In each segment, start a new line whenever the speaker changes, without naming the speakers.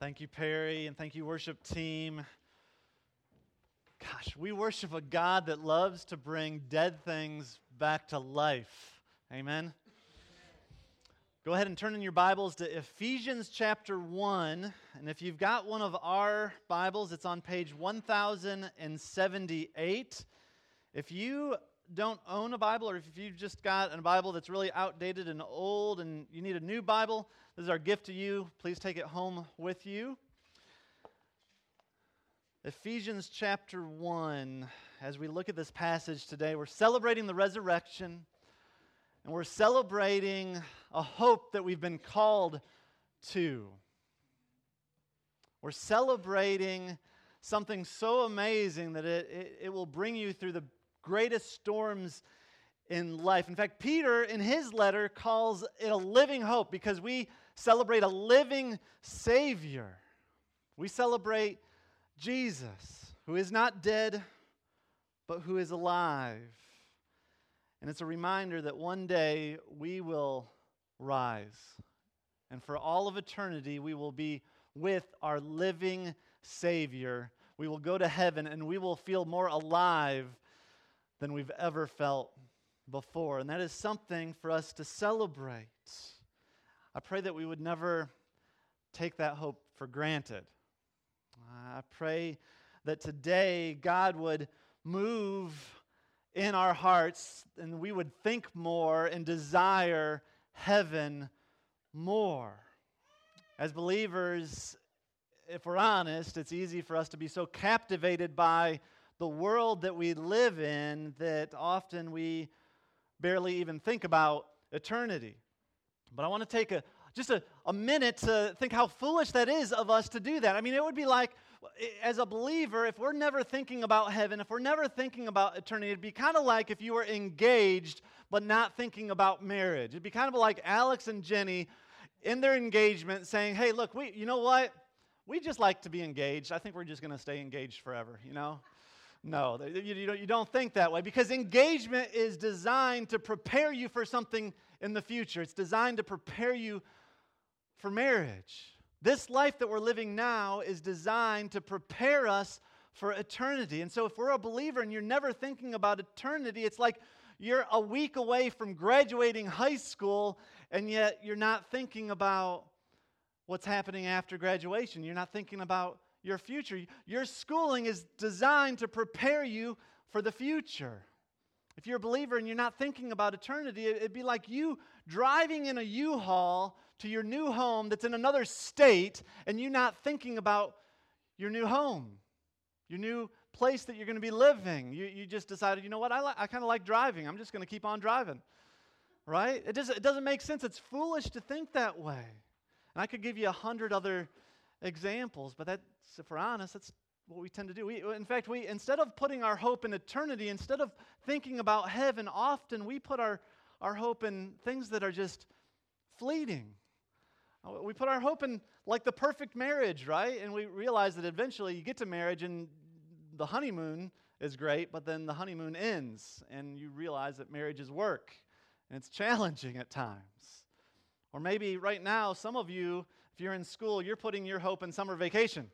Thank you, Perry, and thank you, worship team. Gosh, we worship a God that loves to bring dead things back to life. Amen. Go ahead and turn in your Bibles to Ephesians chapter 1. And if you've got one of our Bibles, it's on page 1078. If you don't own a Bible, or if you've just got a Bible that's really outdated and old and you need a new Bible, this is our gift to you. Please take it home with you. Ephesians chapter 1. As we look at this passage today, we're celebrating the resurrection and we're celebrating a hope that we've been called to. We're celebrating something so amazing that it, it, it will bring you through the greatest storms in life. In fact, Peter, in his letter, calls it a living hope because we celebrate a living Savior. We celebrate Jesus, who is not dead, but who is alive. And it's a reminder that one day we will rise. And for all of eternity, we will be with our living Savior. We will go to heaven and we will feel more alive than we've ever felt before. And that is something for us to celebrate. I pray that we would never take that hope for granted. I pray that today God would move in our hearts and we would think more and desire heaven more. As believers, if we're honest, it's easy for us to be so captivated by the world that we live in that often we barely even think about eternity. But I want to take a just a, a minute to think how foolish that is of us to do that. I mean, it would be like, as a believer, if we're never thinking about heaven, if we're never thinking about eternity, it'd be kind of like if you were engaged but not thinking about marriage. It'd be kind of like Alex and Jenny in their engagement saying, hey, look, we, you know what? We just like to be engaged. I think we're just going to stay engaged forever, you know? No, you, don't, think that way because engagement is designed to prepare you for something in the future. It's designed to prepare you for marriage. This life that we're living now is designed to prepare us for eternity. And so, if we're a believer and you're never thinking about eternity, it's like you're a week away from graduating high school, and yet you're not thinking about what's happening after graduation. You're not thinking about your future. Your schooling is designed to prepare you for the future. If you're a believer and you're not thinking about eternity, it'd be like you driving in a U Haul to your new home that's in another state and you not thinking about your new home, your new place that you're going to be living. You, you just decided, you know what, I, li- I kind of like driving. I'm just going to keep on driving. Right? It, does, it doesn't make sense. It's foolish to think that way. And I could give you a hundred other examples, but that's, if we're honest, that's what we tend to do. We, in fact, we instead of putting our hope in eternity, instead of thinking about heaven, often we put our, our hope in things that are just fleeting. We put our hope in like the perfect marriage, right? And we realize that eventually you get to marriage and the honeymoon is great, but then the honeymoon ends and you realize that marriage is work and it's challenging at times. Or maybe right now, some of you if you're in school, you're putting your hope in summer vacation.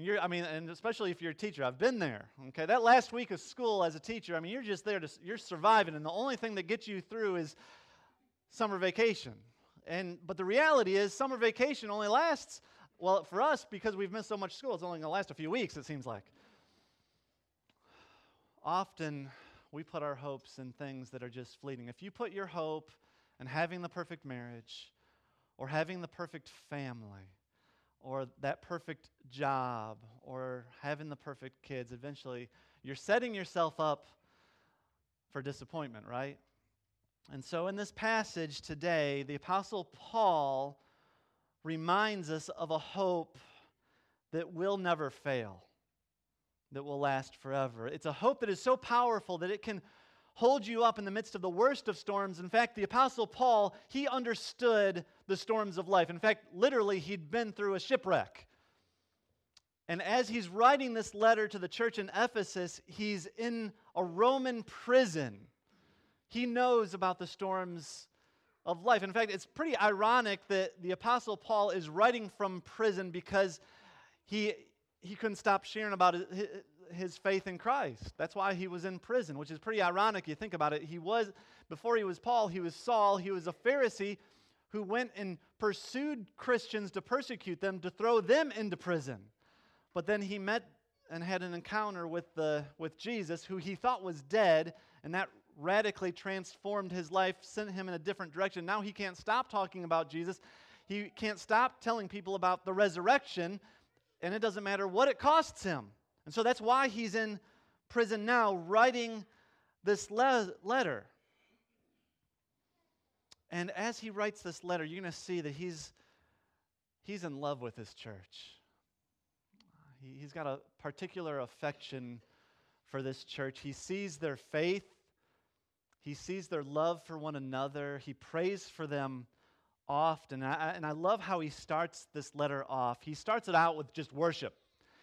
And you're, I mean, and especially if you're a teacher, I've been there. Okay, that last week of school as a teacher, I mean, you're just there to, you're surviving, and the only thing that gets you through is summer vacation. And but the reality is, summer vacation only lasts well for us because we've missed so much school. It's only going to last a few weeks. It seems like. Often, we put our hopes in things that are just fleeting. If you put your hope in having the perfect marriage, or having the perfect family or that perfect job or having the perfect kids, eventually you're setting yourself up for disappointment, right? And so in this passage today, the Apostle Paul reminds us of a hope that will never fail, that will last forever. It's a hope that is so powerful that it can hold you up in the midst of the worst of storms. In fact, the Apostle Paul, he understood the storms of life. In fact, literally, he'd been through a shipwreck. And as he's writing this letter to the church in Ephesus, he's in a Roman prison. He knows about the storms of life. In fact, it's pretty ironic that the Apostle Paul is writing from prison because he, he couldn't stop sharing about his, faith in Christ. That's why he was in prison, which is pretty ironic. You think about it. He was, before he was Paul, he was Saul. He was a Pharisee who went and pursued Christians to persecute them, to throw them into prison. But then he met and had an encounter with, the, with Jesus, who he thought was dead, and that radically transformed his life, sent him in a different direction. Now he can't stop talking about Jesus. He can't stop telling people about the resurrection, and it doesn't matter what it costs him. And so that's why he's in prison now, writing this le- letter. And as he writes this letter, you're going to see that he's, he's in love with his church. He, he's got a particular affection for this church. He sees their faith, he sees their love for one another, he prays for them often. And I, and I love how he starts this letter off. He starts it out with just worship.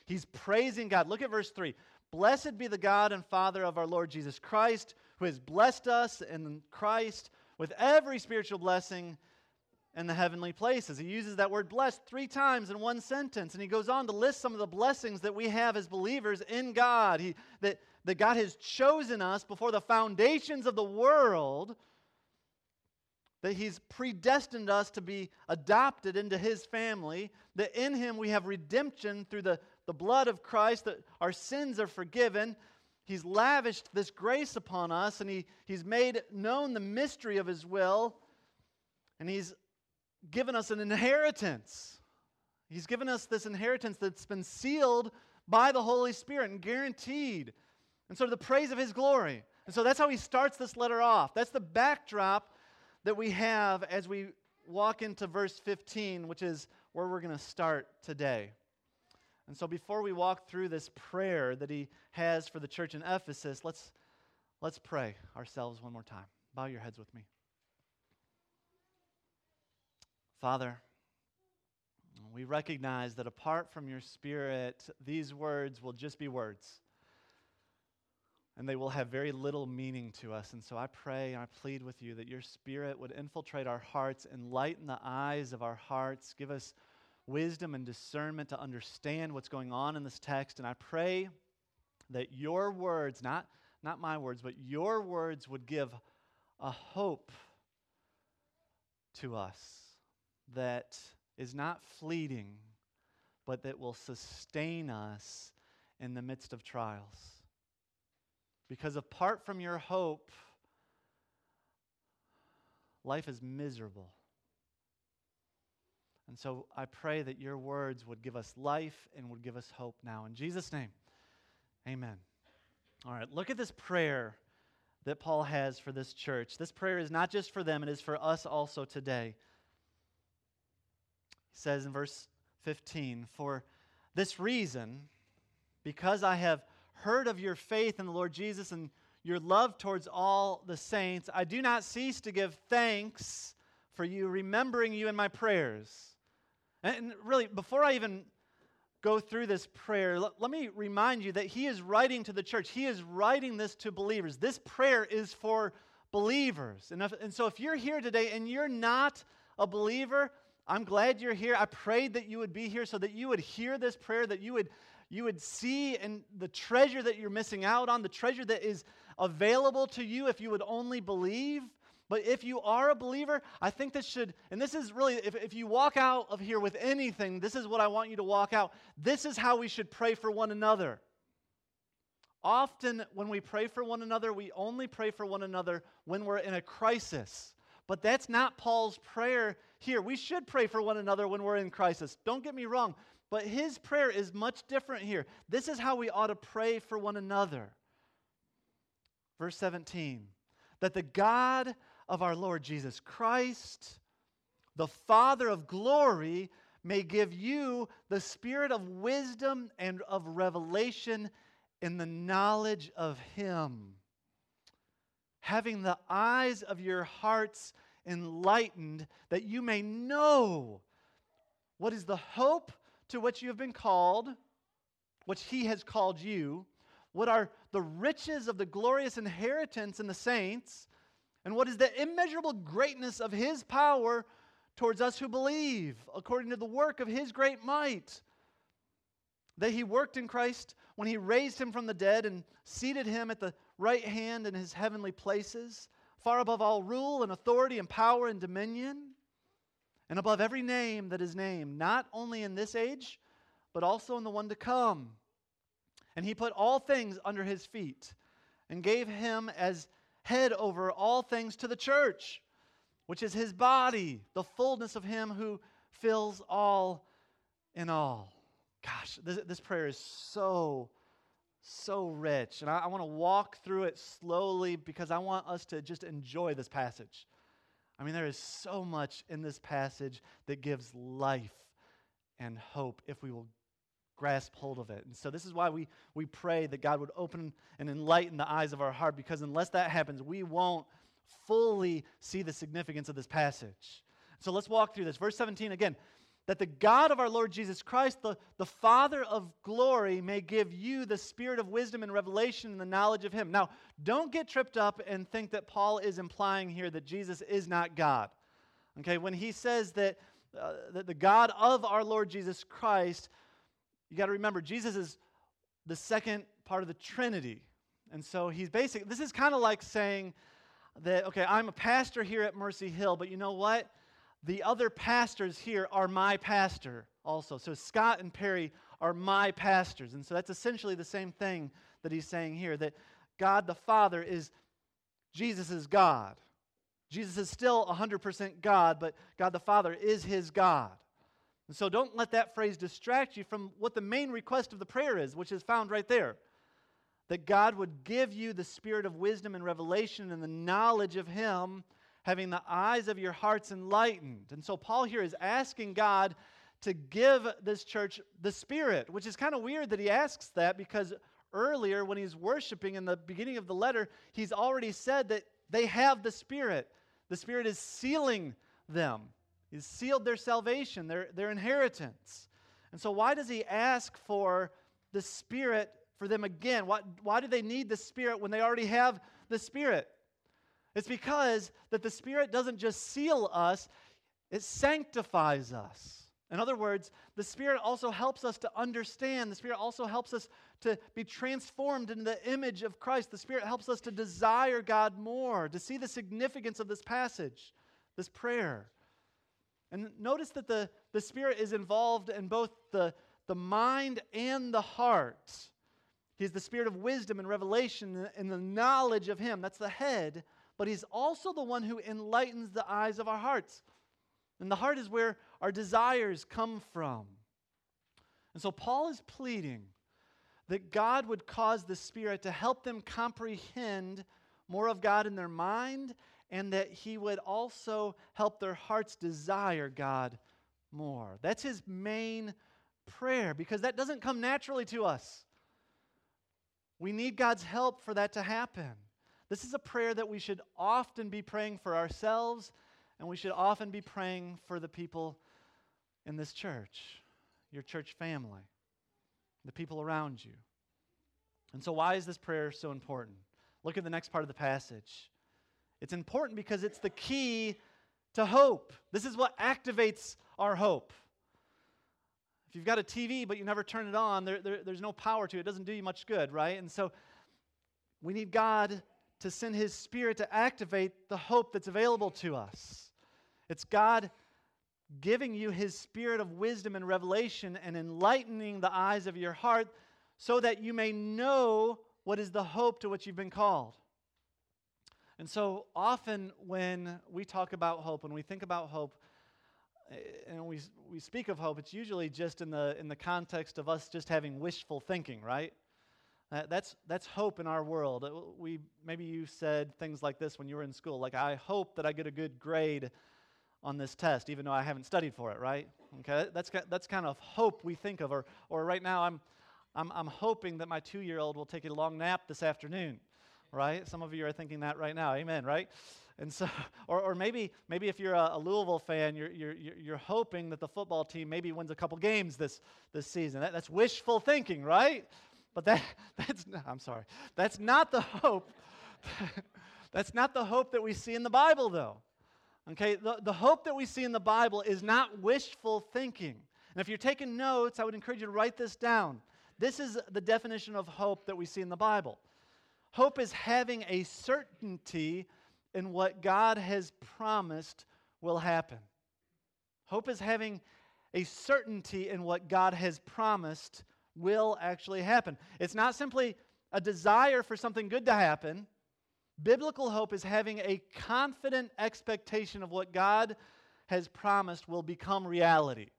He's praising God. Look at verse 3. Blessed be the God and Father of our Lord Jesus Christ, who has blessed us in Christ with every spiritual blessing in the heavenly places. He uses that word blessed three times in one sentence, and he goes on to list some of the blessings that we have as believers in God. He, that, that God has chosen us before the foundations of the world, that He's predestined us to be adopted into His family, that in Him we have redemption through the, the blood of Christ, that our sins are forgiven, He's lavished this grace upon us and he, He's made known the mystery of His will and He's given us an inheritance. He's given us this inheritance that's been sealed by the Holy Spirit and guaranteed. And so, the praise of His glory. And so, that's how He starts this letter off. That's the backdrop that we have as we walk into verse 15, which is where we're going to start today. And so before we walk through this prayer that he has for the church in Ephesus, let's, let's pray ourselves one more time. Bow your heads with me. Father, we recognize that apart from your Spirit, these words will just be words. And they will have very little meaning to us. And so I pray and I plead with you that your Spirit would infiltrate our hearts, enlighten the eyes of our hearts, give us wisdom and discernment to understand what's going on in this text. And I pray that your words, not, not my words, but your words would give a hope to us that is not fleeting, but that will sustain us in the midst of trials. Because apart from your hope, life is miserable. And so I pray that your words would give us life and would give us hope now. In Jesus' name, amen. All right, look at this prayer that Paul has for this church. This prayer is not just for them, it is for us also today. He says in verse 15, For this reason, because I have heard of your faith in the Lord Jesus and your love towards all the saints, I do not cease to give thanks for you, remembering you in my prayers and really, before I even go through this prayer, let, let, me remind you that he is writing to the church. He is writing this to believers. This prayer is for believers. And, if, and so if you're here today and you're not a believer, I'm glad you're here. I prayed that you would be here so that you would hear this prayer, that you would, you would see and the treasure that you're missing out on, the treasure that is available to you if you would only believe. But if you are a believer, I think this should, and this is really, if, if you walk out of here with anything, this is what I want you to walk out. This is how we should pray for one another. Often, when we pray for one another, we only pray for one another when we're in a crisis. But that's not Paul's prayer here. We should pray for one another when we're in crisis. Don't get me wrong. But his prayer is much different here. This is how we ought to pray for one another. Verse 17 that the God of our Lord Jesus Christ, the Father of glory, may give you the spirit of wisdom and of revelation in the knowledge of Him, having the eyes of your hearts enlightened, that you may know what is the hope to which you have been called, which He has called you, what are the riches of the glorious inheritance in the saints And what is the immeasurable greatness of his power towards us who believe, according to the work of his great might? That he worked in Christ when he raised him from the dead and seated him at the right hand in his heavenly places, far above all rule and authority and power and dominion, and above every name that is named, not only in this age, but also in the one to come. And he put all things under his feet and gave him as head over all things to the church, which is his body, the fullness of him who fills all in all. Gosh, this, this prayer is so, so rich. And I, I want to walk through it slowly because I want us to just enjoy this passage. I mean, there is so much in this passage that gives life and hope if we will grasp hold of it. And so this is why we, we pray that God would open and enlighten the eyes of our heart, because unless that happens, we won't fully see the significance of this passage. So let's walk through this. Verse 17 again that the God of our Lord Jesus Christ, the, the Father of glory, may give you the spirit of wisdom and revelation and the knowledge of Him. Now, don't get tripped up and think that Paul is implying here that Jesus is not God. Okay, when he says that, uh, that the God of our Lord Jesus Christ you got to remember, Jesus is the second part of the Trinity. And so he's basic. This is kind of like saying that, okay, I'm a pastor here at Mercy Hill, but you know what? The other pastors here are my pastor also. So Scott and Perry are my pastors. And so that's essentially the same thing that he's saying here that God the Father is Jesus' is God. Jesus is still 100% God, but God the Father is his God. And so don't let that phrase distract you from what the main request of the prayer is, which is found right there. That God would give you the spirit of wisdom and revelation and the knowledge of Him, having the eyes of your hearts enlightened. And so Paul here is asking God to give this church the Spirit, which is kind of weird that he asks that because earlier when he's worshiping in the beginning of the letter, he's already said that they have the Spirit. The Spirit is sealing them. He's sealed their salvation, their, their inheritance. And so, why does he ask for the Spirit for them again? Why, why do they need the Spirit when they already have the Spirit? It's because that the Spirit doesn't just seal us, it sanctifies us. In other words, the Spirit also helps us to understand. The Spirit also helps us to be transformed into the image of Christ. The Spirit helps us to desire God more, to see the significance of this passage, this prayer. And notice that the, the Spirit is involved in both the, the mind and the heart. He's the Spirit of wisdom and revelation and the knowledge of Him. That's the head. But He's also the one who enlightens the eyes of our hearts. And the heart is where our desires come from. And so Paul is pleading that God would cause the Spirit to help them comprehend more of God in their mind and that He would also help their hearts desire God more. That's His main prayer because that doesn't come naturally to us. We need God's help for that to happen. This is a prayer that we should often be praying for ourselves, and we should often be praying for the people in this church, your church family, the people around you. And so, why is this prayer so important? Look at the next part of the passage. It's important because it's the key to hope. This is what activates our hope. If you've got a TV but you never turn it on, there, there, there's no power to it. It doesn't do you much good, right? And so we need God to send His Spirit to activate the hope that's available to us. It's God giving you His Spirit of wisdom and revelation and enlightening the eyes of your heart so that you may know what is the hope to which you've been called. And so often when we talk about hope, when we think about hope, eh, and we, we speak of hope, it's usually just in the, in the context of us just having wishful thinking, right? That's, that's hope in our world. Uh, we, maybe you said things like this when you were in school, like, I hope that I get a good grade on this test, even though I haven't studied for it, right? Okay, that's, that's kind of hope we think of. Or, or right now, I'm, I'm, I'm hoping that my two year old will take a long nap this afternoon right? Some of you are thinking that right now. Amen, right? And so, or, or maybe, maybe if you're a, Louisville fan, you're, you're, you're hoping that the football team maybe wins a couple games this, this season. That, that's wishful thinking, right? But that, that's, I'm sorry, that's not the hope. That's not the hope that we see in the Bible, though. Okay, the, the hope that we see in the Bible is not wishful thinking. And if you're taking notes, I would encourage you to write this down. This is the definition of hope that we see in the Bible. Hope is having a certainty in what God has promised will happen. Hope is having a certainty in what God has promised will actually happen. It's not simply a desire for something good to happen. Biblical hope is having a confident expectation of what God has promised will become reality.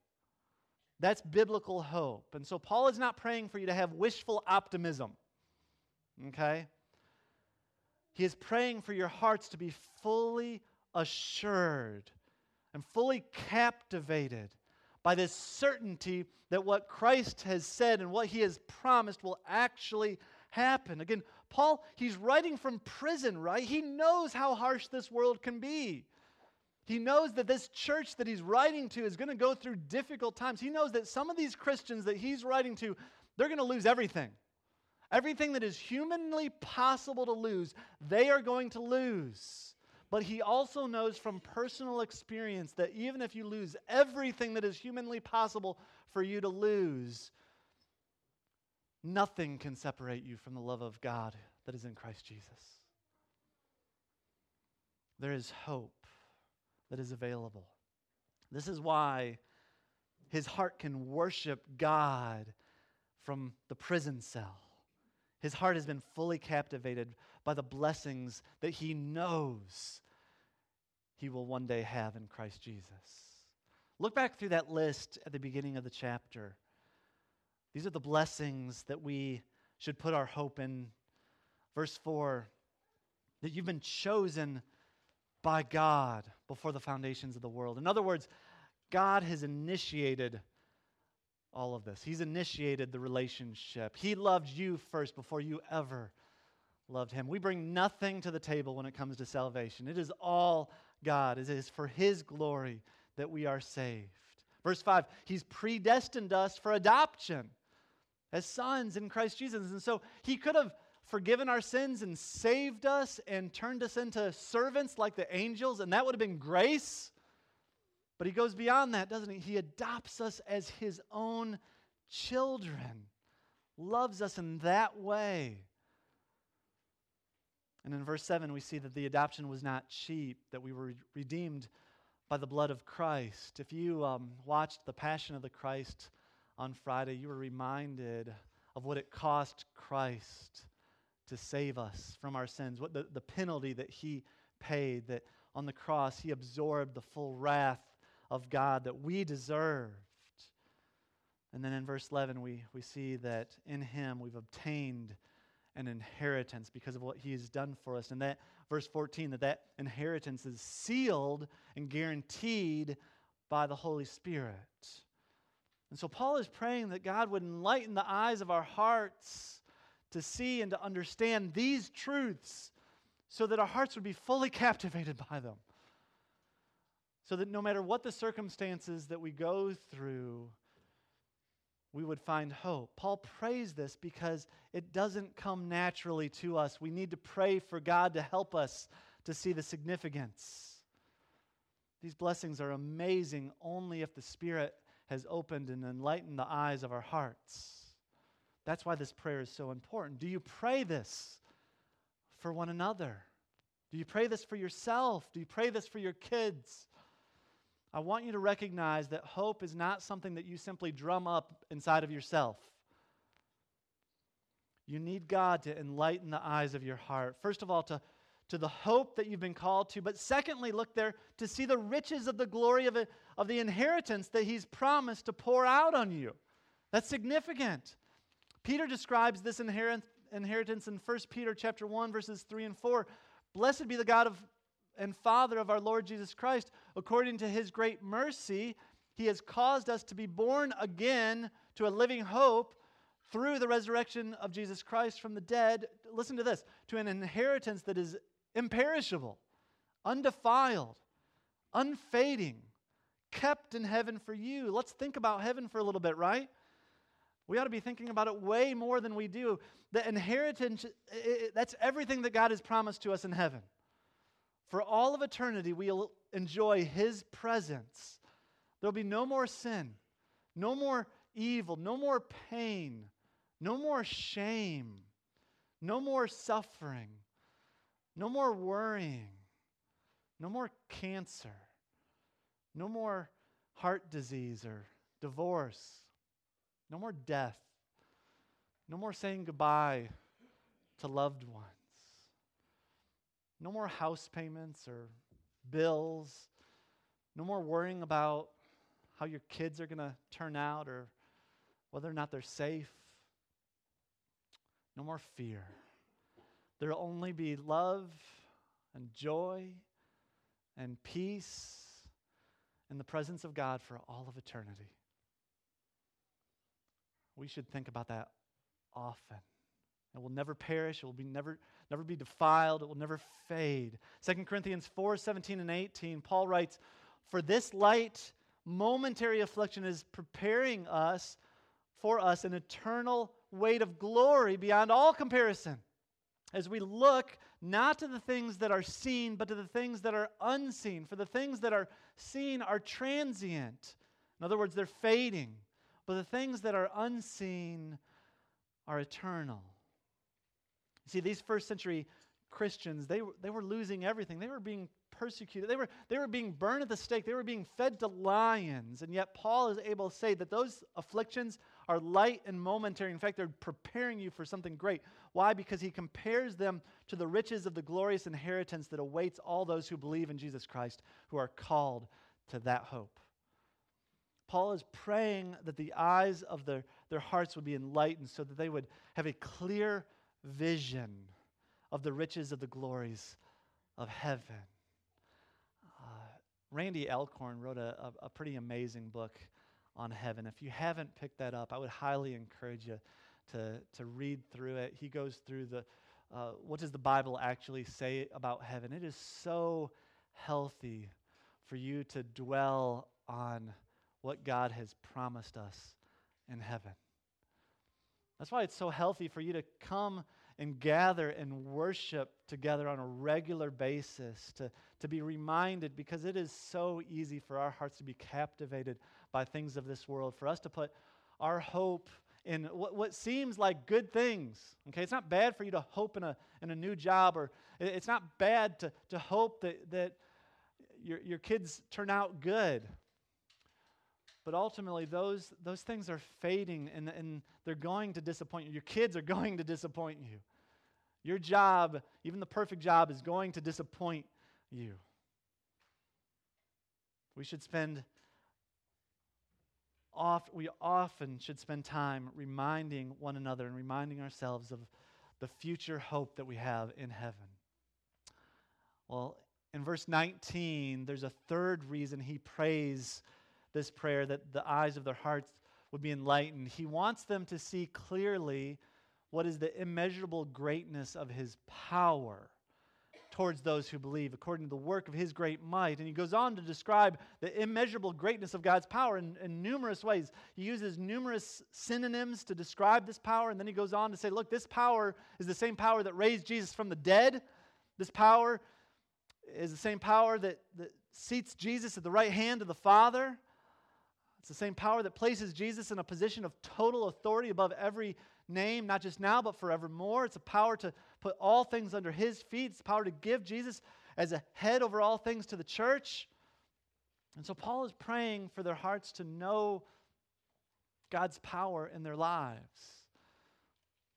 That's biblical hope. And so Paul is not praying for you to have wishful optimism. Okay? He is praying for your hearts to be fully assured and fully captivated by this certainty that what Christ has said and what he has promised will actually happen. Again, Paul, he's writing from prison, right? He knows how harsh this world can be. He knows that this church that he's writing to is going to go through difficult times. He knows that some of these Christians that he's writing to, they're going to lose everything. Everything that is humanly possible to lose, they are going to lose. But he also knows from personal experience that even if you lose everything that is humanly possible for you to lose, nothing can separate you from the love of God that is in Christ Jesus. There is hope that is available. This is why his heart can worship God from the prison cell. His heart has been fully captivated by the blessings that he knows he will one day have in Christ Jesus. Look back through that list at the beginning of the chapter. These are the blessings that we should put our hope in. Verse 4 that you've been chosen by God before the foundations of the world. In other words, God has initiated all of this. He's initiated the relationship. He loved you first before you ever loved him. We bring nothing to the table when it comes to salvation. It is all God. It is for his glory that we are saved. Verse 5, he's predestined us for adoption as sons in Christ Jesus. And so he could have forgiven our sins and saved us and turned us into servants like the angels, and that would have been grace. But he goes beyond that, doesn't he? He adopts us as his own children, loves us in that way. And in verse 7, we see that the adoption was not cheap, that we were redeemed by the blood of Christ. If you um, watched The Passion of the Christ on Friday, you were reminded of what it cost Christ to save us from our sins, what the, the penalty that he paid, that on the cross he absorbed the full wrath of God that we deserved. And then in verse 11, we, we see that in him we've obtained an inheritance because of what he has done for us. And that, verse 14, that that inheritance is sealed and guaranteed by the Holy Spirit. And so Paul is praying that God would enlighten the eyes of our hearts to see and to understand these truths so that our hearts would be fully captivated by them. So that no matter what the circumstances that we go through, we would find hope. Paul prays this because it doesn't come naturally to us. We need to pray for God to help us to see the significance. These blessings are amazing only if the Spirit has opened and enlightened the eyes of our hearts. That's why this prayer is so important. Do you pray this for one another? Do you pray this for yourself? Do you pray this for your kids? I want you to recognize that hope is not something that you simply drum up inside of yourself. You need God to enlighten the eyes of your heart. First of all, to, to the hope that you've been called to, but secondly, look there to see the riches of the glory of, it, of the inheritance that He's promised to pour out on you. That's significant. Peter describes this inheritance in 1 Peter chapter 1 verses 3 and 4. Blessed be the God of and Father of our Lord Jesus Christ, according to his great mercy, he has caused us to be born again to a living hope through the resurrection of Jesus Christ from the dead. Listen to this to an inheritance that is imperishable, undefiled, unfading, kept in heaven for you. Let's think about heaven for a little bit, right? We ought to be thinking about it way more than we do. The inheritance, it, that's everything that God has promised to us in heaven. For all of eternity, we'll enjoy His presence. There'll be no more sin, no more evil, no more pain, no more shame, no more suffering, no more worrying, no more cancer, no more heart disease or divorce, no more death, no more saying goodbye to loved ones, no more house payments or bills, no more worrying about how your kids are going to turn out or whether or not they're safe. No more fear. There'll only be love and joy and peace in the presence of God for all of eternity. We should think about that often. It will never perish, it will be never, never be defiled, it will never fade. 2 Corinthians 4 17 and 18, Paul writes, For this light, momentary affliction is preparing us for us an eternal weight of glory beyond all comparison as we look not to the things that are seen, but to the things that are unseen. For the things that are seen are transient. In other words, they're fading. But the things that are unseen are eternal. See, these first century Christians, they, they were losing everything. They were being persecuted. They were, they were being burned at the stake. They were being fed to lions. And yet, Paul is able to say that those afflictions are light and momentary. In fact, they're preparing you for something great. Why? Because he compares them to the riches of the glorious inheritance that awaits all those who believe in Jesus Christ, who are called to that hope. Paul is praying that the eyes of their, their hearts would be enlightened so that they would have a clear vision of the riches of the glories of heaven. Randy Alcorn wrote a, a, a, pretty amazing book on heaven. If you haven't picked that up, I would highly encourage you to, to read through it. He goes through the uh, what does the Bible actually say about heaven. It is so healthy for you to dwell on what God has promised us in heaven. That's why it's so healthy for you to come and gather and worship together on a regular basis, to, to be reminded, because it is so easy for our hearts to be captivated by things of this world, for us to put our hope in what, what seems like good things. Okay, it's not bad for you to hope in a, in a new job, or it's not bad to, to hope that, that your, your kids turn out good. But ultimately, those, those things are fading and, and they're going to disappoint you. Your kids are going to disappoint you. Your job, even the perfect job, is going to disappoint you. We should spend oft, we often should spend time reminding one another and reminding ourselves of the future hope that we have in heaven. Well, in verse 19, there's a third reason he prays this prayer that the eyes of their hearts would be enlightened. He wants them to see clearly what is the immeasurable greatness of his power towards those who believe, according to the work of his great might. And he goes on to describe the immeasurable greatness of God's power in, in, numerous ways. He uses numerous synonyms to describe this power, and then he goes on to say, Look, this power is the same power that raised Jesus from the dead. This power is the same power that, that seats Jesus at the right hand of the Father. It's the same power that places Jesus in a position of total authority above every name, not just now, but forevermore. It's a power to put all things under his feet. It's power to give Jesus as a head over all things to the church. And so Paul is praying for their hearts to know God's power in their lives.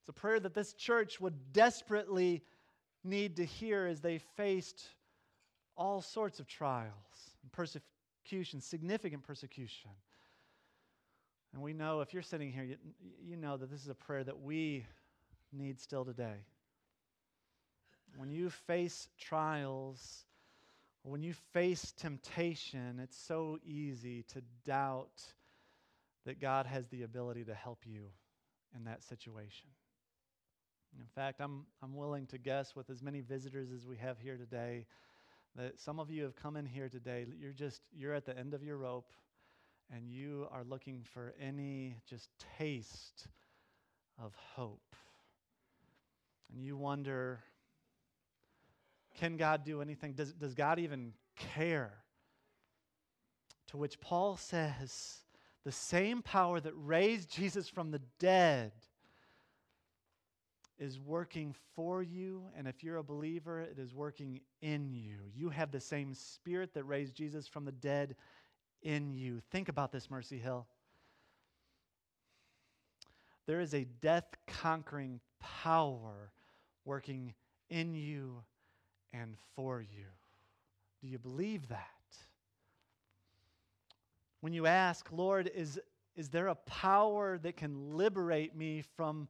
It's a prayer that this church would desperately need to hear as they faced all sorts of trials and persecution, significant persecution. And we know if you're sitting here, you, you know that this is a prayer that we need still today. When you face trials, when you face temptation, it's so easy to doubt that God has the ability to help you in that situation. In fact, I'm, I'm willing to guess with as many visitors as we have here today that some of you have come in here today, you're just, you're at the end of your rope and you are looking for any just taste of hope, and you wonder, Can God do anything? Does, does God even care? To which Paul says, the same power that raised Jesus from the dead is working for you. And if you're a believer, it is working in you. You have the same spirit that raised Jesus from the dead in you. Think about this, Mercy Hill. There is a death conquering power working in you and for you. Do you believe that? When you ask, Lord, is, is there a power that can liberate me from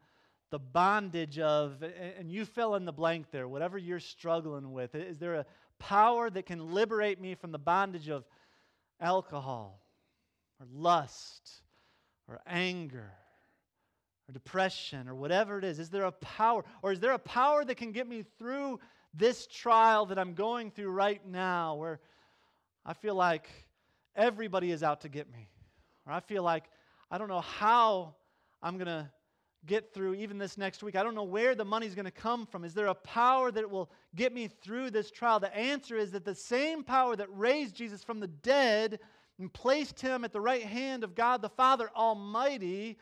the bondage of, and you fill in the blank there, whatever you're struggling with? Is there a power that can liberate me from the bondage of alcohol or lust or anger or depression or whatever it is? Is there a power? Or is there a power that can get me through this trial that I'm going through right now where I feel like everybody is out to get me? Or I feel like I don't know how I'm going to get through even this next week. I don't know where the money's going to come from. Is there a power that will get me through this trial? The answer is that the same power that raised Jesus from the dead and placed him at the right hand of God the Father Almighty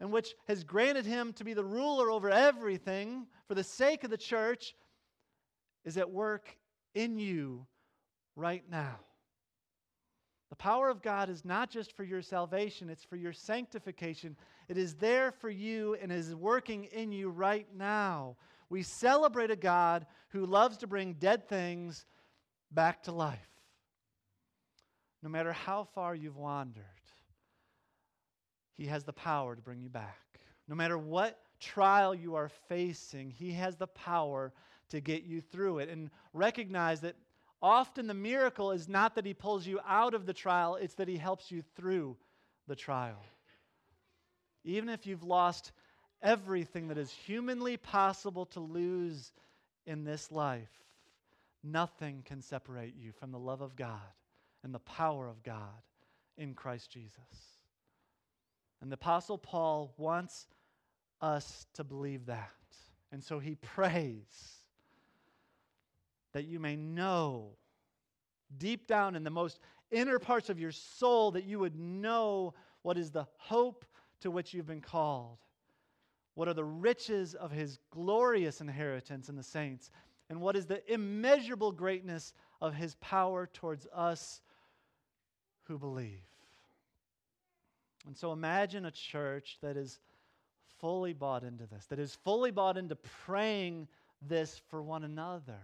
and which has granted him to be the ruler over everything for the sake of the church, is at work in you right now. The power of God is not just for your salvation, it's for your sanctification. It is there for you and is working in you right now. We celebrate a God who loves to bring dead things back to life. No matter how far you've wandered, he has the power to bring you back. No matter what trial you are facing, He has the power to get you through it. And recognize that often the miracle is not that He pulls you out of the trial, it's that He helps you through the trial. Even if you've lost everything that is humanly possible to lose in this life, nothing can separate you from the love of God and the power of God in Christ Jesus. And the Apostle Paul wants us to believe that. And so he prays that you may know deep down in the most inner parts of your soul that you would know what is the hope to which you've been called. What are the riches of his glorious inheritance in the saints? And what is the immeasurable greatness of his power towards us who believe? And so imagine a church that is fully bought into this, that is fully bought into praying this for one another.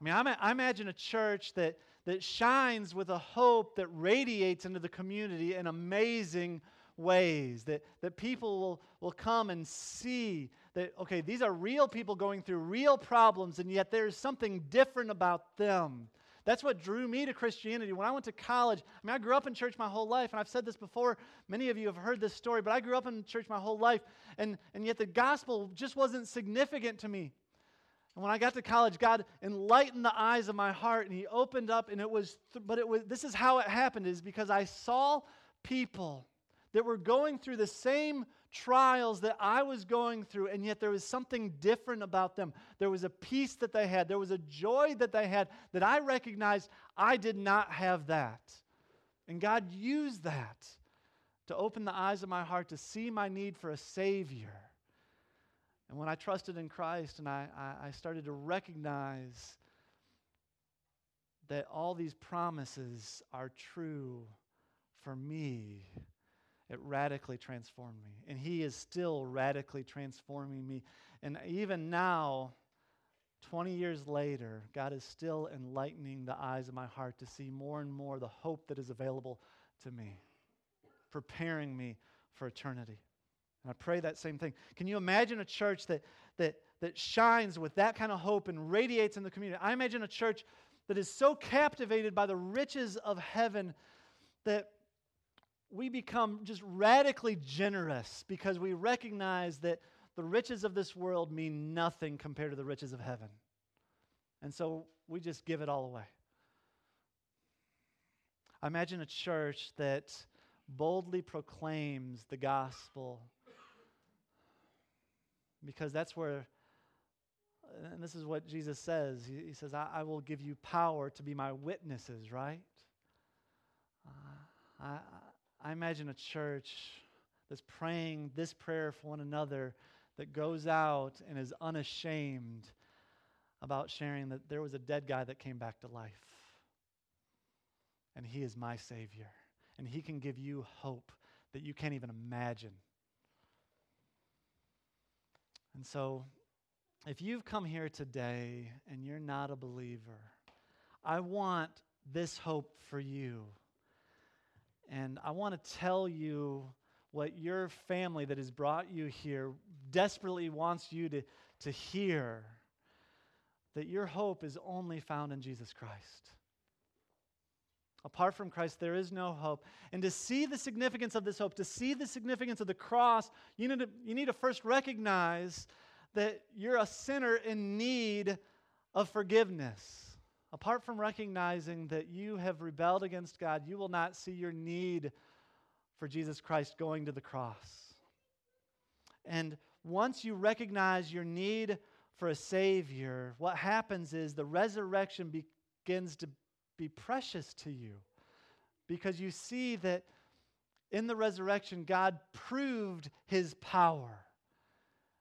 I mean, I, I imagine a church that, that shines with a hope that radiates into the community in amazing ways, that, that people will, will come and see that, okay, these are real people going through real problems, and yet there's something different about them. That's what drew me to Christianity. When I went to college, I mean, I grew up in church my whole life, and I've said this before. Many of you have heard this story, but I grew up in church my whole life, and, and yet the gospel just wasn't significant to me. And when I got to college, God enlightened the eyes of my heart, and He opened up, and it was, th- but it was, this is how it happened, is because I saw people that were going through the same trials that I was going through, and yet there was something different about them. There was a peace that they had, there was a joy that they had that I recognized I did not have that. And God used that to open the eyes of my heart to see my need for a Savior. And when I trusted in Christ and I, I, I started to recognize that all these promises are true for me it radically transformed me. And He is still radically transforming me. And even now, 20 years later, God is still enlightening the eyes of my heart to see more and more the hope that is available to me, preparing me for eternity. I pray that same thing. Can you imagine a church that, that, that shines with that kind of hope and radiates in the community? I imagine a church that is so captivated by the riches of heaven that we become just radically generous because we recognize that the riches of this world mean nothing compared to the riches of heaven. And so we just give it all away. I imagine a church that boldly proclaims the gospel because that's where And this is what Jesus says. He, he says, I, I, will give you power to be my witnesses, right? Uh, I, I imagine a church that's praying this prayer for one another that goes out and is unashamed about sharing that there was a dead guy that came back to life. And he is my Savior. And he can give you hope that you can't even imagine. And so, if you've come here today and you're not a believer, I want this hope for you. And I want to tell you what your family that has brought you here desperately wants you to, to hear that your hope is only found in Jesus Christ. Apart from Christ, there is no hope. And to see the significance of this hope, to see the significance of the cross, you need to, you need to first recognize that you're a sinner in need of forgiveness. Apart from recognizing that you have rebelled against God, you will not see your need for Jesus Christ going to the cross. And once you recognize your need for a Savior, what happens is the resurrection begins to be precious to you because you see that in the resurrection, God proved His power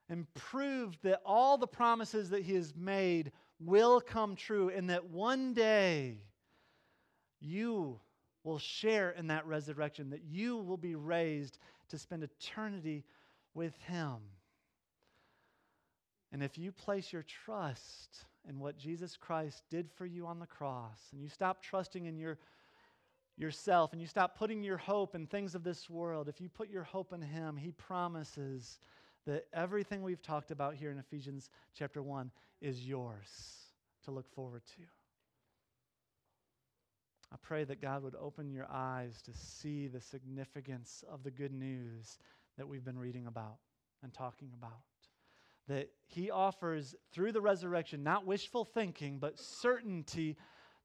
and proved that all the promises that He has made will come true and that one day you will share in that resurrection, that you will be raised to spend eternity with Him. And if you place your trust in what Jesus Christ did for you on the cross, and you stop trusting in your yourself and you stop putting your hope in things of this world, if you put your hope in Him, He promises that everything we've talked about here in Ephesians chapter 1 is yours to look forward to. I pray that God would open your eyes to see the significance of the good news that we've been reading about and talking about that he offers through the resurrection, not wishful thinking, but certainty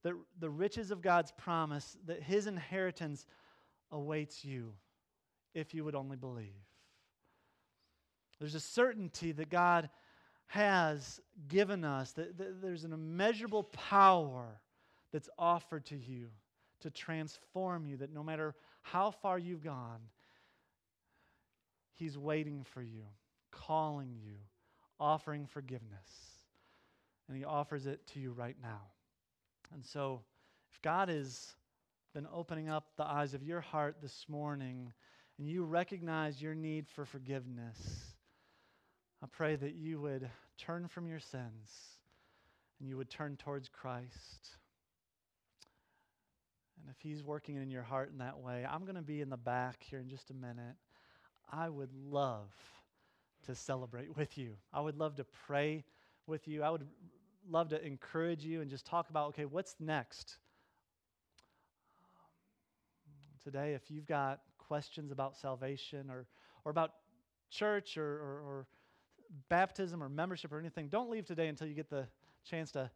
that the riches of God's promise, that his inheritance awaits you if you would only believe. There's a certainty that God has given us, that, that there's an immeasurable power that's offered to you to transform you, that no matter how far you've gone, He's waiting for you, calling you offering forgiveness. And He offers it to you right now. And so, if God has been opening up the eyes of your heart this morning and you recognize your need for forgiveness, I pray that you would turn from your sins and you would turn towards Christ. And if He's working in your heart in that way, I'm going to be in the back here in just a minute. I would love to celebrate with you. I would love to pray with you. I would love to encourage you and just talk about okay, what's next? Today, if you've got questions about salvation or, or about church or, or, or baptism or membership or anything, don't leave today until you get the chance to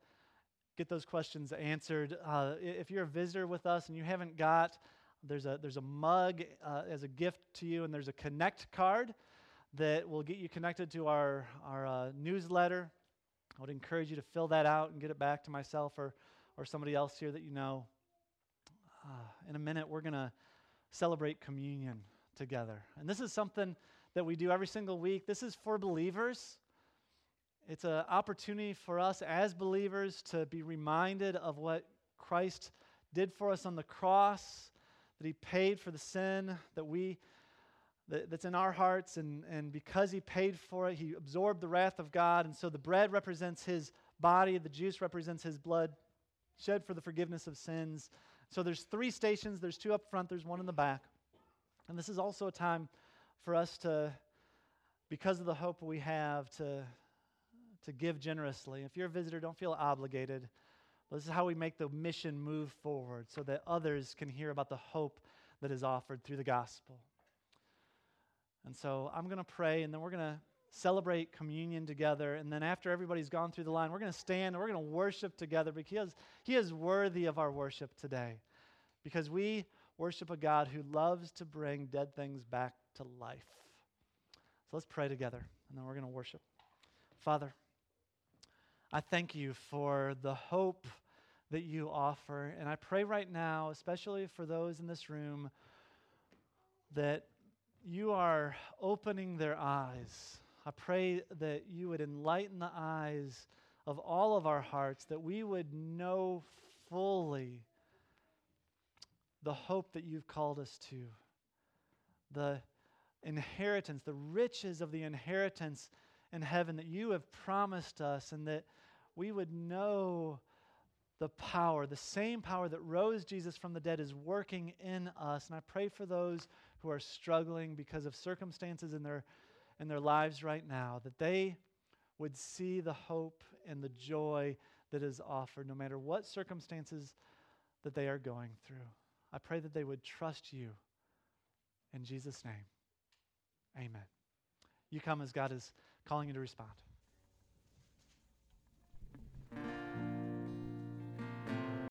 get those questions answered. Uh, if you're a visitor with us and you haven't got, there's a, there's a mug uh, as a gift to you, and there's a connect card that will get you connected to our, our uh, newsletter. I would encourage you to fill that out and get it back to myself or, or somebody else here that you know. Uh, in a minute, we're going to celebrate communion together. And this is something that we do every single week. This is for believers. It's an opportunity for us as believers to be reminded of what Christ did for us on the cross, that He paid for the sin that we that, that's in our hearts. And, and because he paid for it, he absorbed the wrath of God. And so the bread represents his body, the juice represents his blood shed for the forgiveness of sins. So there's three stations there's two up front, there's one in the back. And this is also a time for us to, because of the hope we have, to, to give generously. If you're a visitor, don't feel obligated. This is how we make the mission move forward so that others can hear about the hope that is offered through the gospel. And so I'm going to pray, and then we're going to celebrate communion together. And then after everybody's gone through the line, we're going to stand and we're going to worship together because He is worthy of our worship today. Because we worship a God who loves to bring dead things back to life. So let's pray together, and then we're going to worship. Father, I thank you for the hope that you offer. And I pray right now, especially for those in this room, that you are opening their eyes. I pray that you would enlighten the eyes of all of our hearts, that we would know fully the hope that you've called us to, the inheritance, the riches of the inheritance in heaven that you have promised us, and that we would know the power, the same power that rose Jesus from the dead is working in us. And I pray for those who are struggling because of circumstances in their, in their lives right now, that they would see the hope and the joy that is offered, no matter what circumstances that they are going through. I pray that they would trust you. In Jesus' name, amen. You come as God is calling you to respond.